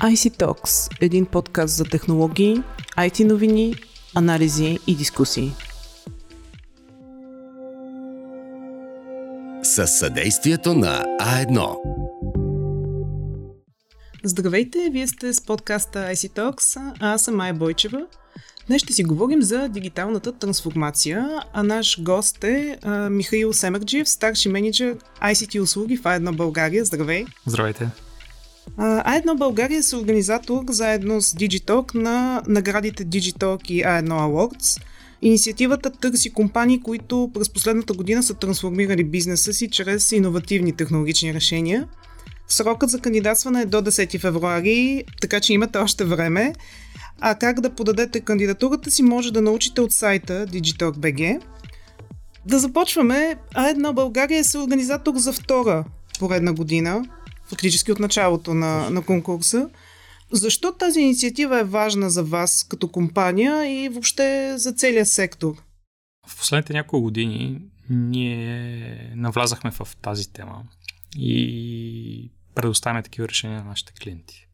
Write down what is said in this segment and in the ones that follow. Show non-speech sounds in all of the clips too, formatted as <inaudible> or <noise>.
IC Talks – един подкаст за технологии, IT новини, анализи и дискусии. Със съдействието на А1. Здравейте, вие сте с подкаста IC Talks, а аз съм Майя Бойчева. Днес ще си говорим за дигиталната трансформация, а наш гост е а, Михаил Семерджиев, старши менеджер ICT услуги в А1 България. Здравей! Здравейте! А1 България е организатор заедно с Digitalk на наградите Digitalk и A1 Awards. Инициативата търси компании, които през последната година са трансформирали бизнеса си чрез иновативни технологични решения. Срокът за кандидатстване е до 10 февруари, така че имате още време. А как да подадете кандидатурата си може да научите от сайта Digitalk.bg. Да започваме. А1 България е организатор за втора поредна година фактически от началото на, на конкурса. Защо тази инициатива е важна за вас като компания и въобще за целия сектор? В последните няколко години ние навлязахме в тази тема и предоставяме такива решения на нашите клиенти.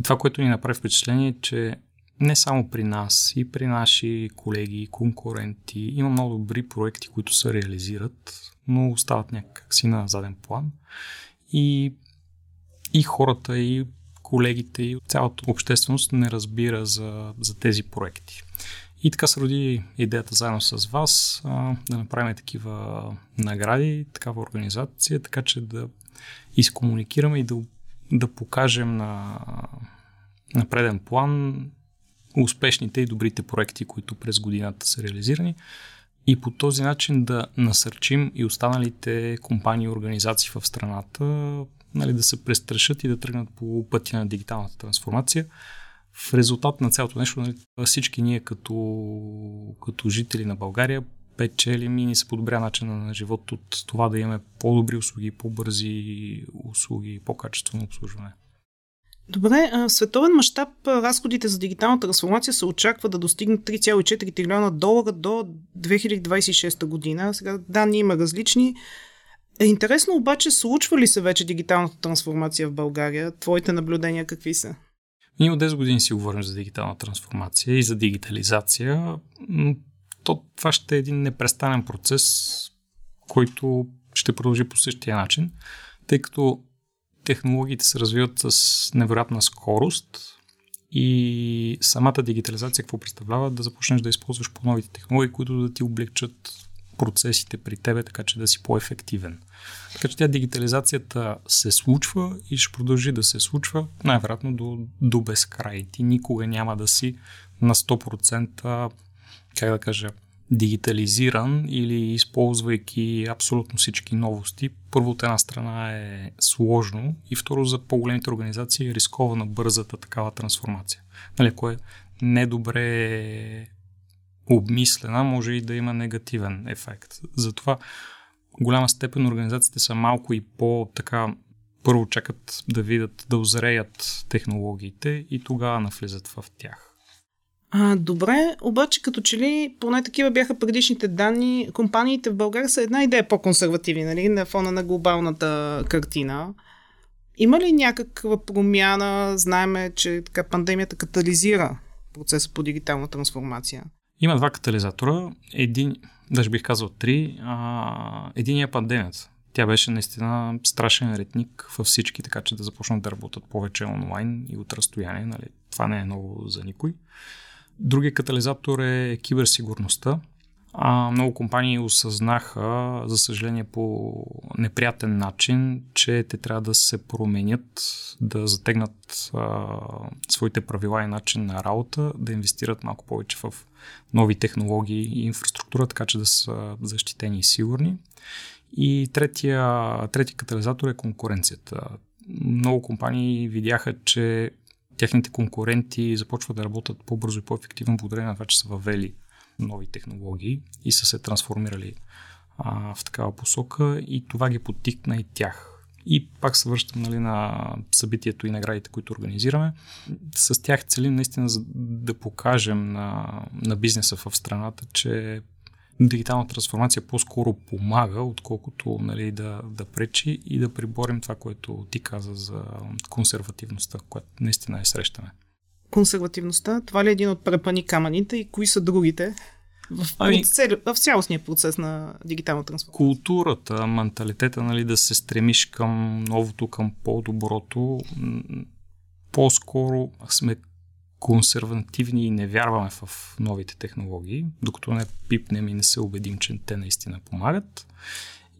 И това, което ни направи впечатление е, че не само при нас, и при наши колеги, конкуренти, има много добри проекти, които се реализират, но остават някак си на заден план. И и хората, и колегите, и цялата общественост не разбира за, за тези проекти. И така се роди идеята заедно с вас а, да направим такива награди, такава организация, така че да изкомуникираме и да, да покажем на, на преден план успешните и добрите проекти, които през годината са реализирани и по този начин да насърчим и останалите компании и организации в страната нали, да се престрашат и да тръгнат по пътя на дигиталната трансформация. В резултат на цялото нещо, нали, всички ние като, като жители на България печелим и ни се подобря начина на живот от това да имаме по-добри услуги, по-бързи услуги, по-качествено обслужване. Добре, в световен мащаб разходите за дигитална трансформация се очаква да достигнат 3,4 трилиона долара до 2026 година. Сега данни има различни. Е интересно обаче, случва ли се вече дигиталната трансформация в България? Твоите наблюдения какви са? Ние от 10 години си говорим за дигитална трансформация и за дигитализация. То, това ще е един непрестанен процес, който ще продължи по същия начин, тъй като технологиите се развиват с невероятна скорост и самата дигитализация какво представлява? Да започнеш да използваш по-новите технологии, които да ти облегчат процесите при тебе, така че да си по-ефективен. Така че тя дигитализацията се случва и ще продължи да се случва най-вероятно до, до безкрай. Ти никога няма да си на 100% как да кажа, дигитализиран или използвайки абсолютно всички новости. Първо от една страна е сложно и второ за по-големите организации е рискована бързата такава трансформация. Нали, ако е недобре обмислена, може и да има негативен ефект. Затова голяма степен организациите са малко и по-така първо чакат да видят, да озреят технологиите и тогава навлизат в тях. А, добре, обаче като че ли, поне такива бяха предишните данни, компаниите в България са една идея по-консервативни, нали, на фона на глобалната картина. Има ли някаква промяна? Знаеме, че така пандемията катализира процеса по дигитална трансформация. Има два катализатора. Един, даже бих казал три. А, един е пандемията. Тя беше наистина страшен ретник във всички, така че да започнат да работят повече онлайн и от разстояние. Нали? Това не е ново за никой. Другия катализатор е киберсигурността. А, много компании осъзнаха, за съжаление по неприятен начин, че те трябва да се променят, да затегнат а, своите правила и начин на работа, да инвестират малко повече в нови технологии и инфраструктура, така че да са защитени и сигурни. И третия, третия катализатор е конкуренцията. Много компании видяха, че техните конкуренти започват да работят по-бързо и по-ефективно благодарение на това, че са въвели нови технологии и са се трансформирали а, в такава посока и това ги подтикна и тях. И пак се връщам нали, на събитието и наградите, които организираме. С тях целим наистина да покажем на, на бизнеса в страната, че дигитална трансформация по-скоро помага, отколкото нали, да, да пречи и да приборим това, което ти каза за консервативността, която наистина е срещаме. Консервативността, това ли е един от препани камъните и кои са другите? В, ами, в цялостния процес на дигитална трансформация. Културата, менталитета, нали, да се стремиш към новото, към по-доброто, по-скоро сме консервативни и не вярваме в новите технологии, докато не пипнем и не се убедим, че те наистина помагат.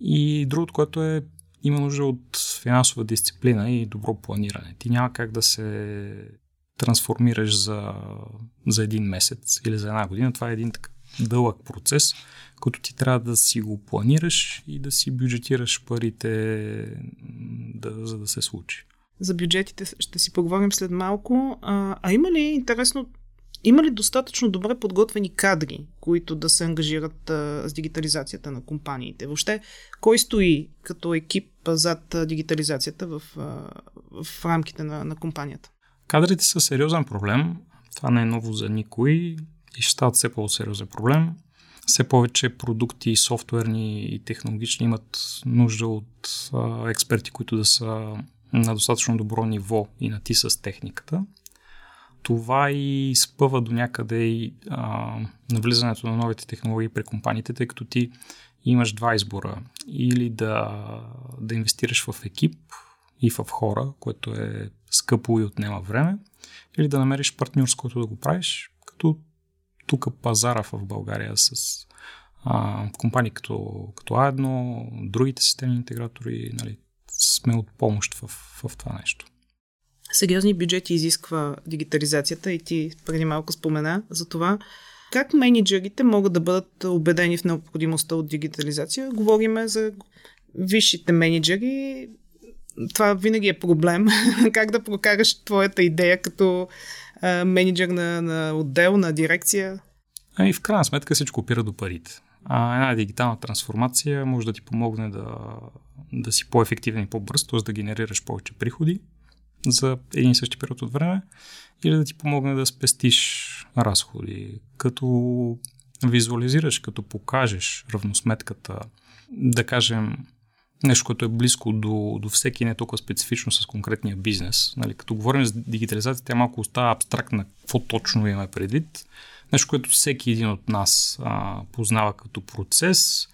И другото, което е има нужда от финансова дисциплина и добро планиране. Ти няма как да се трансформираш за, за един месец или за една година. Това е един такъв дълъг процес, който ти трябва да си го планираш и да си бюджетираш парите, да, за да се случи. За бюджетите ще си поговорим след малко. А, а има ли, интересно, има ли достатъчно добре подготвени кадри, които да се ангажират а, с дигитализацията на компаниите? Въобще, кой стои като екип зад дигитализацията в, а, в рамките на, на компанията? Кадрите са сериозен проблем. Това не е ново за никой и ще стават все по-сериозен проблем. Все повече продукти, софтуерни и технологични имат нужда от а, експерти, които да са на достатъчно добро ниво и на ти с техниката. Това и спъва до някъде и а, навлизането на новите технологии при компаниите, тъй като ти имаш два избора. Или да, да инвестираш в екип и в хора, което е скъпо и отнема време, или да намериш партньор, с който да го правиш, като тук пазара в България с а, компании като, като Аедно, другите системни интегратори, нали, сме от помощ в, в това нещо. Сериозни бюджети изисква дигитализацията и ти преди малко спомена за това. Как менеджерите могат да бъдат убедени в необходимостта от дигитализация? Говориме за висшите менеджери. Това винаги е проблем. <laughs> как да прокараш твоята идея като а, менеджер на, на отдел, на дирекция? Ами в крайна сметка всичко опира до парите. А една дигитална трансформация може да ти помогне да, да си по-ефективен и по-бърз, т.е. да генерираш повече приходи за един и същи период от време или да ти помогне да спестиш разходи. Като визуализираш, като покажеш равносметката, да кажем нещо, което е близко до, до всеки, не толкова специфично с конкретния бизнес. Нали, като говорим за дигитализация, тя малко остава абстрактна, какво точно имаме предвид. Нещо, което всеки един от нас а, познава като процес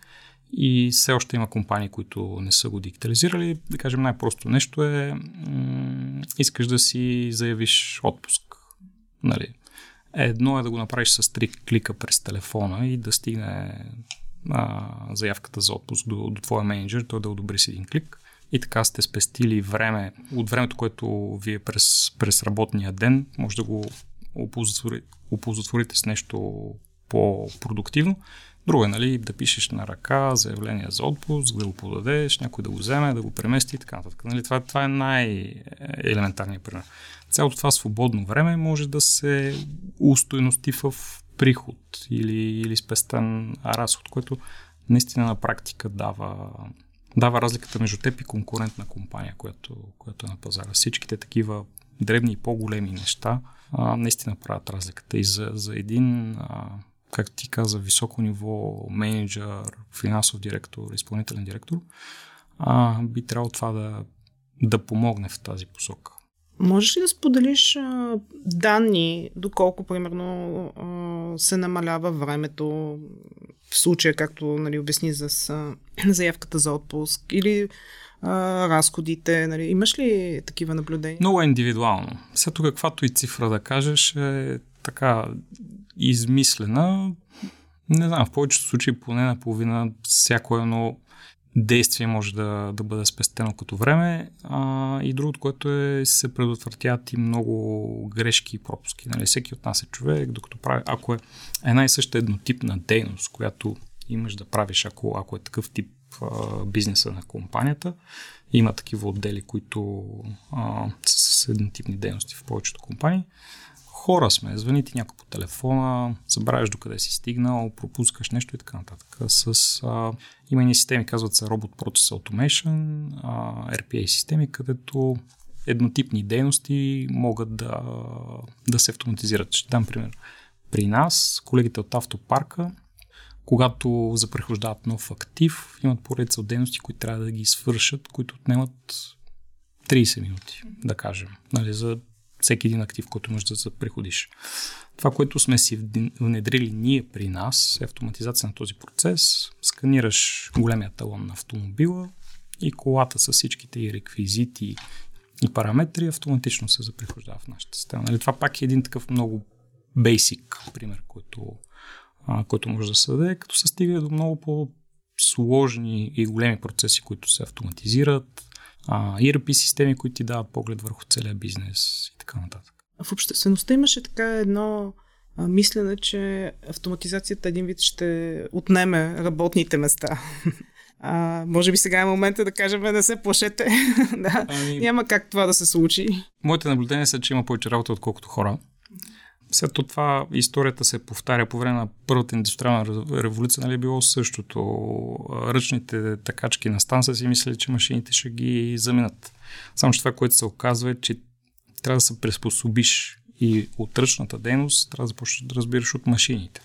и все още има компании, които не са го дигитализирали. Да кажем, най-просто нещо е м- искаш да си заявиш отпуск. Нали? Едно е да го направиш с три клика през телефона и да стигне а, заявката за отпуск до, до твоя менеджер, той да одобри с един клик. И така сте спестили време от времето, което вие през, през работния ден може да го оползотворите с нещо по-продуктивно. Друго е, нали, да пишеш на ръка заявление за отпуск, да го подадеш, някой да го вземе, да го премести и така нататък. Нали, това, това е най-елементарният пример. Цялото това свободно време може да се устойности в приход или, или спестен разход, което наистина на практика дава, дава разликата между теб и конкурентна компания, която, която е на пазара. Всичките такива дребни и по-големи неща а, наистина правят разликата. И за, за един, а, как ти каза, високо ниво менеджер, финансов директор, изпълнителен директор, а, би трябвало това да, да помогне в тази посока. Можеш ли да споделиш а, данни, доколко, примерно, а, се намалява времето в случая, както нали, обясни за а, <clears throat> заявката за отпуск или а, разходите? Нали? Имаш ли такива наблюдения? Много е индивидуално. След каквато и цифра да кажеш е така измислена. Не знам, в повечето случаи поне наполовина всяко едно действие може да, да бъде спестено като време. А, и другото, което е, се предотвратяват и много грешки и пропуски. Нали? Всеки от нас е човек, докато прави, ако е една и съща еднотипна дейност, която имаш да правиш, ако, ако е такъв тип а, бизнеса на компанията, има такива отдели, които а, са с еднотипни дейности в повечето компании, хора сме, звъни ти някой по телефона, забравяш докъде си стигнал, пропускаш нещо и така нататък. С, а, има и системи, казват се Robot Process Automation, а, RPA системи, където еднотипни дейности могат да, да се автоматизират. Ще дам пример. При нас, колегите от автопарка когато запрехождават нов актив, имат поредица от дейности, които трябва да ги свършат, които отнемат 30 минути, да кажем, нали, за всеки един актив, който можеш да запреходиш. Това, което сме си внедрили ние при нас е автоматизация на този процес. Сканираш големия талон на автомобила и колата с всичките и реквизити и параметри автоматично се заприхождава в нашата система. Нали, това пак е един такъв много basic пример, който, а, който може да се даде, като се стига до много по-сложни и големи процеси, които се автоматизират, а, ERP системи, които ти дават поглед върху целия бизнес и така нататък. В обществеността имаше така едно а, мислене, че автоматизацията един вид ще отнеме работните места. <laughs> А, може би сега е момента да кажем, не се плашете. <laughs> да, ами... Няма как това да се случи. Моите наблюдения са, че има повече работа, отколкото хора. След това историята се повтаря по време на първата индустриална революция, нали е било същото. Ръчните такачки на станция си мислили, че машините ще ги заминат. Само, че това, което се оказва е, че трябва да се приспособиш и от ръчната дейност, трябва да започнеш да разбираш от машините.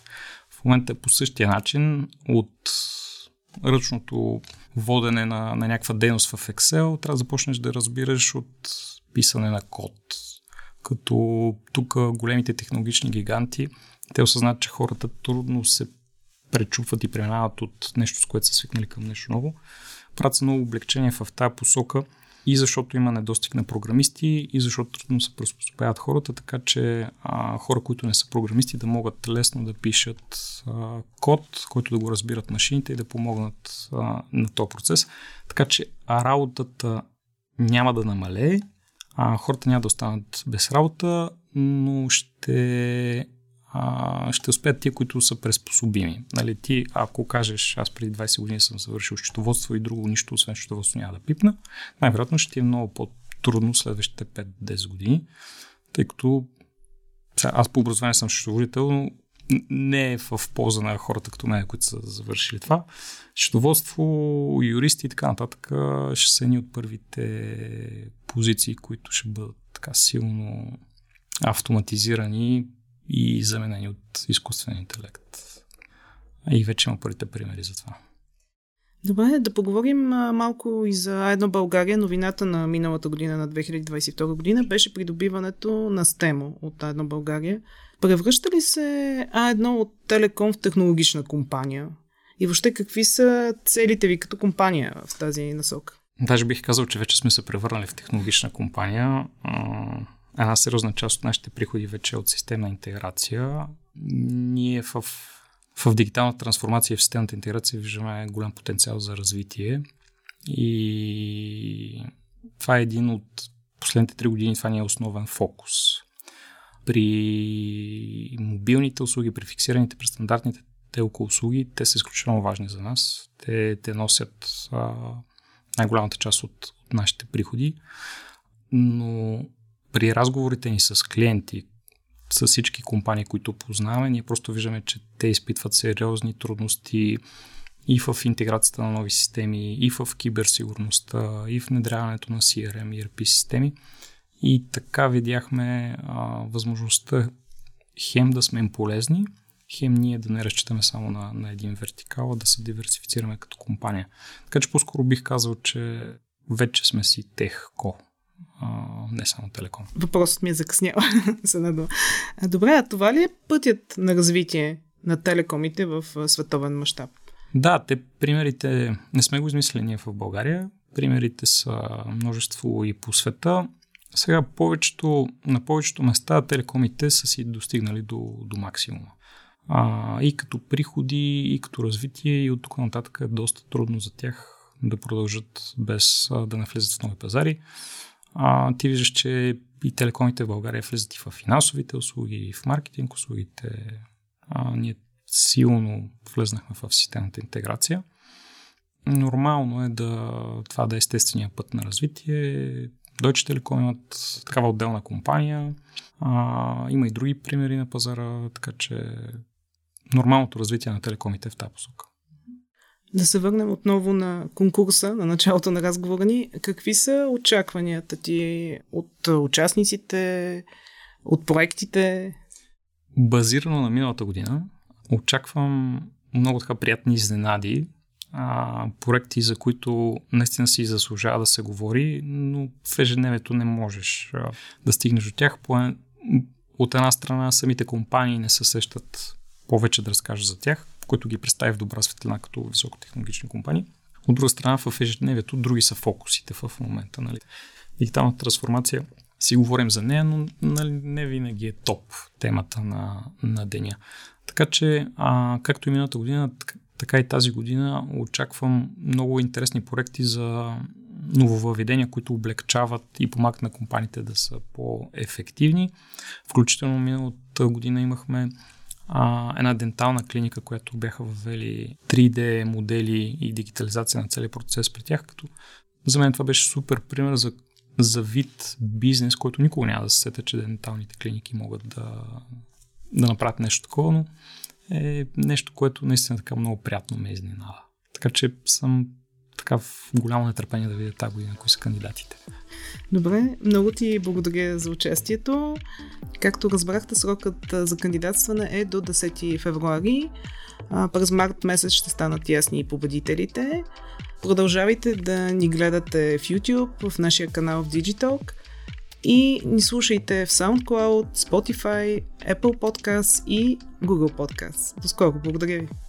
В момента е по същия начин от ръчното водене на, на някаква дейност в Excel, трябва да започнеш да разбираш от писане на код. Като тук големите технологични гиганти, те осъзнат, че хората трудно се пречупват и преминават от нещо, с което са свикнали към нещо ново. Правят се много облегчение в тази посока – и защото има недостиг на програмисти, и защото трудно се приспособяват хората, така че а, хора, които не са програмисти, да могат лесно да пишат а, код, който да го разбират машините и да помогнат а, на този процес. Така че а работата няма да намалее, а хората няма да останат без работа, но ще а, ще успеят тия, които са преспособими. Нали, ти, ако кажеш, аз преди 20 години съм завършил счетоводство и друго нищо, освен счетоводство няма да пипна, най-вероятно ще ти е много по-трудно следващите 5-10 години, тъй като аз по образование съм счетоводител, но не е в полза на хората като мен, които са завършили това. Счетоводство, юристи и така нататък ще са едни от първите позиции, които ще бъдат така силно автоматизирани и заменени от изкуствен интелект. И вече има първите примери за това. Добре, да поговорим малко и за Едно България. Новината на миналата година, на 2022 година, беше придобиването на Стемо от Едно България. Превръща ли се А1 от Телеком в технологична компания? И въобще какви са целите ви като компания в тази насока? Даже бих казал, че вече сме се превърнали в технологична компания една сериозна част от нашите приходи вече е от системна интеграция. Ние в, в дигиталната трансформация и в системната интеграция виждаме голям потенциал за развитие и това е един от последните три години, това ни е основен фокус. При мобилните услуги, при фиксираните, при стандартните телко услуги, те са изключително важни за нас. Те, те носят а, най-голямата част от, от нашите приходи, но при разговорите ни с клиенти, с всички компании, които познаваме, ние просто виждаме, че те изпитват сериозни трудности и в интеграцията на нови системи, и в киберсигурността, и в внедряването на CRM и ERP системи. И така видяхме а, възможността хем да сме им полезни, хем ние да не разчитаме само на, на един вертикал, а да се диверсифицираме като компания. Така че по-скоро бих казал, че вече сме си техко а, не само телеком. Въпросът ми е закъснял. <laughs> Добре, а това ли е пътят на развитие на телекомите в световен мащаб? Да, те примерите не сме го измислили ние в България. Примерите са множество и по света. Сега повечето, на повечето места телекомите са си достигнали до, до максимума. А, и като приходи, и като развитие, и от тук нататък е доста трудно за тях да продължат без а, да навлизат в нови пазари а, ти виждаш, че и телекомите в България влизат и в финансовите услуги, и в маркетинг услугите. А, ние силно влезнахме в системната интеграция. Нормално е да това да е естествения път на развитие. Deutsche Telekom имат такава отделна компания. А, има и други примери на пазара, така че нормалното развитие на телекомите в тази посока. Да се върнем отново на конкурса, на началото на разговора ни. Какви са очакванията ти от участниците, от проектите? Базирано на миналата година, очаквам много така приятни изненади, а, проекти, за които наистина си заслужава да се говори, но в ежедневието не можеш а, да стигнеш до тях. По, от една страна самите компании не се сещат повече да разкажа за тях, които ги представи в добра светлина като високотехнологични компании. От друга страна, в ежедневието други са фокусите в момента. Нали. Дигиталната трансформация, си говорим за нея, но нали, не винаги е топ темата на, на деня. Така че, а, както и миналата година, така и тази година очаквам много интересни проекти за нововъведения, които облегчават и помагат на компаниите да са по-ефективни. Включително миналата година имахме а, една дентална клиника, която бяха въвели 3D модели и дигитализация на целият процес при тях, като за мен това беше супер пример за, за вид бизнес, който никога няма да се сета, че денталните клиники могат да, да направят нещо такова, но е нещо, което наистина така много приятно ме изненада. Така че съм така в голямо нетърпение да видя тази година кои са кандидатите. Добре, много ти благодаря за участието. Както разбрахте, срокът за кандидатстване е до 10 февруари. През март месец ще станат ясни и победителите. Продължавайте да ни гледате в YouTube, в нашия канал в Digitalk и ни слушайте в SoundCloud, Spotify, Apple Podcast и Google Podcast. До скоро, благодаря ви!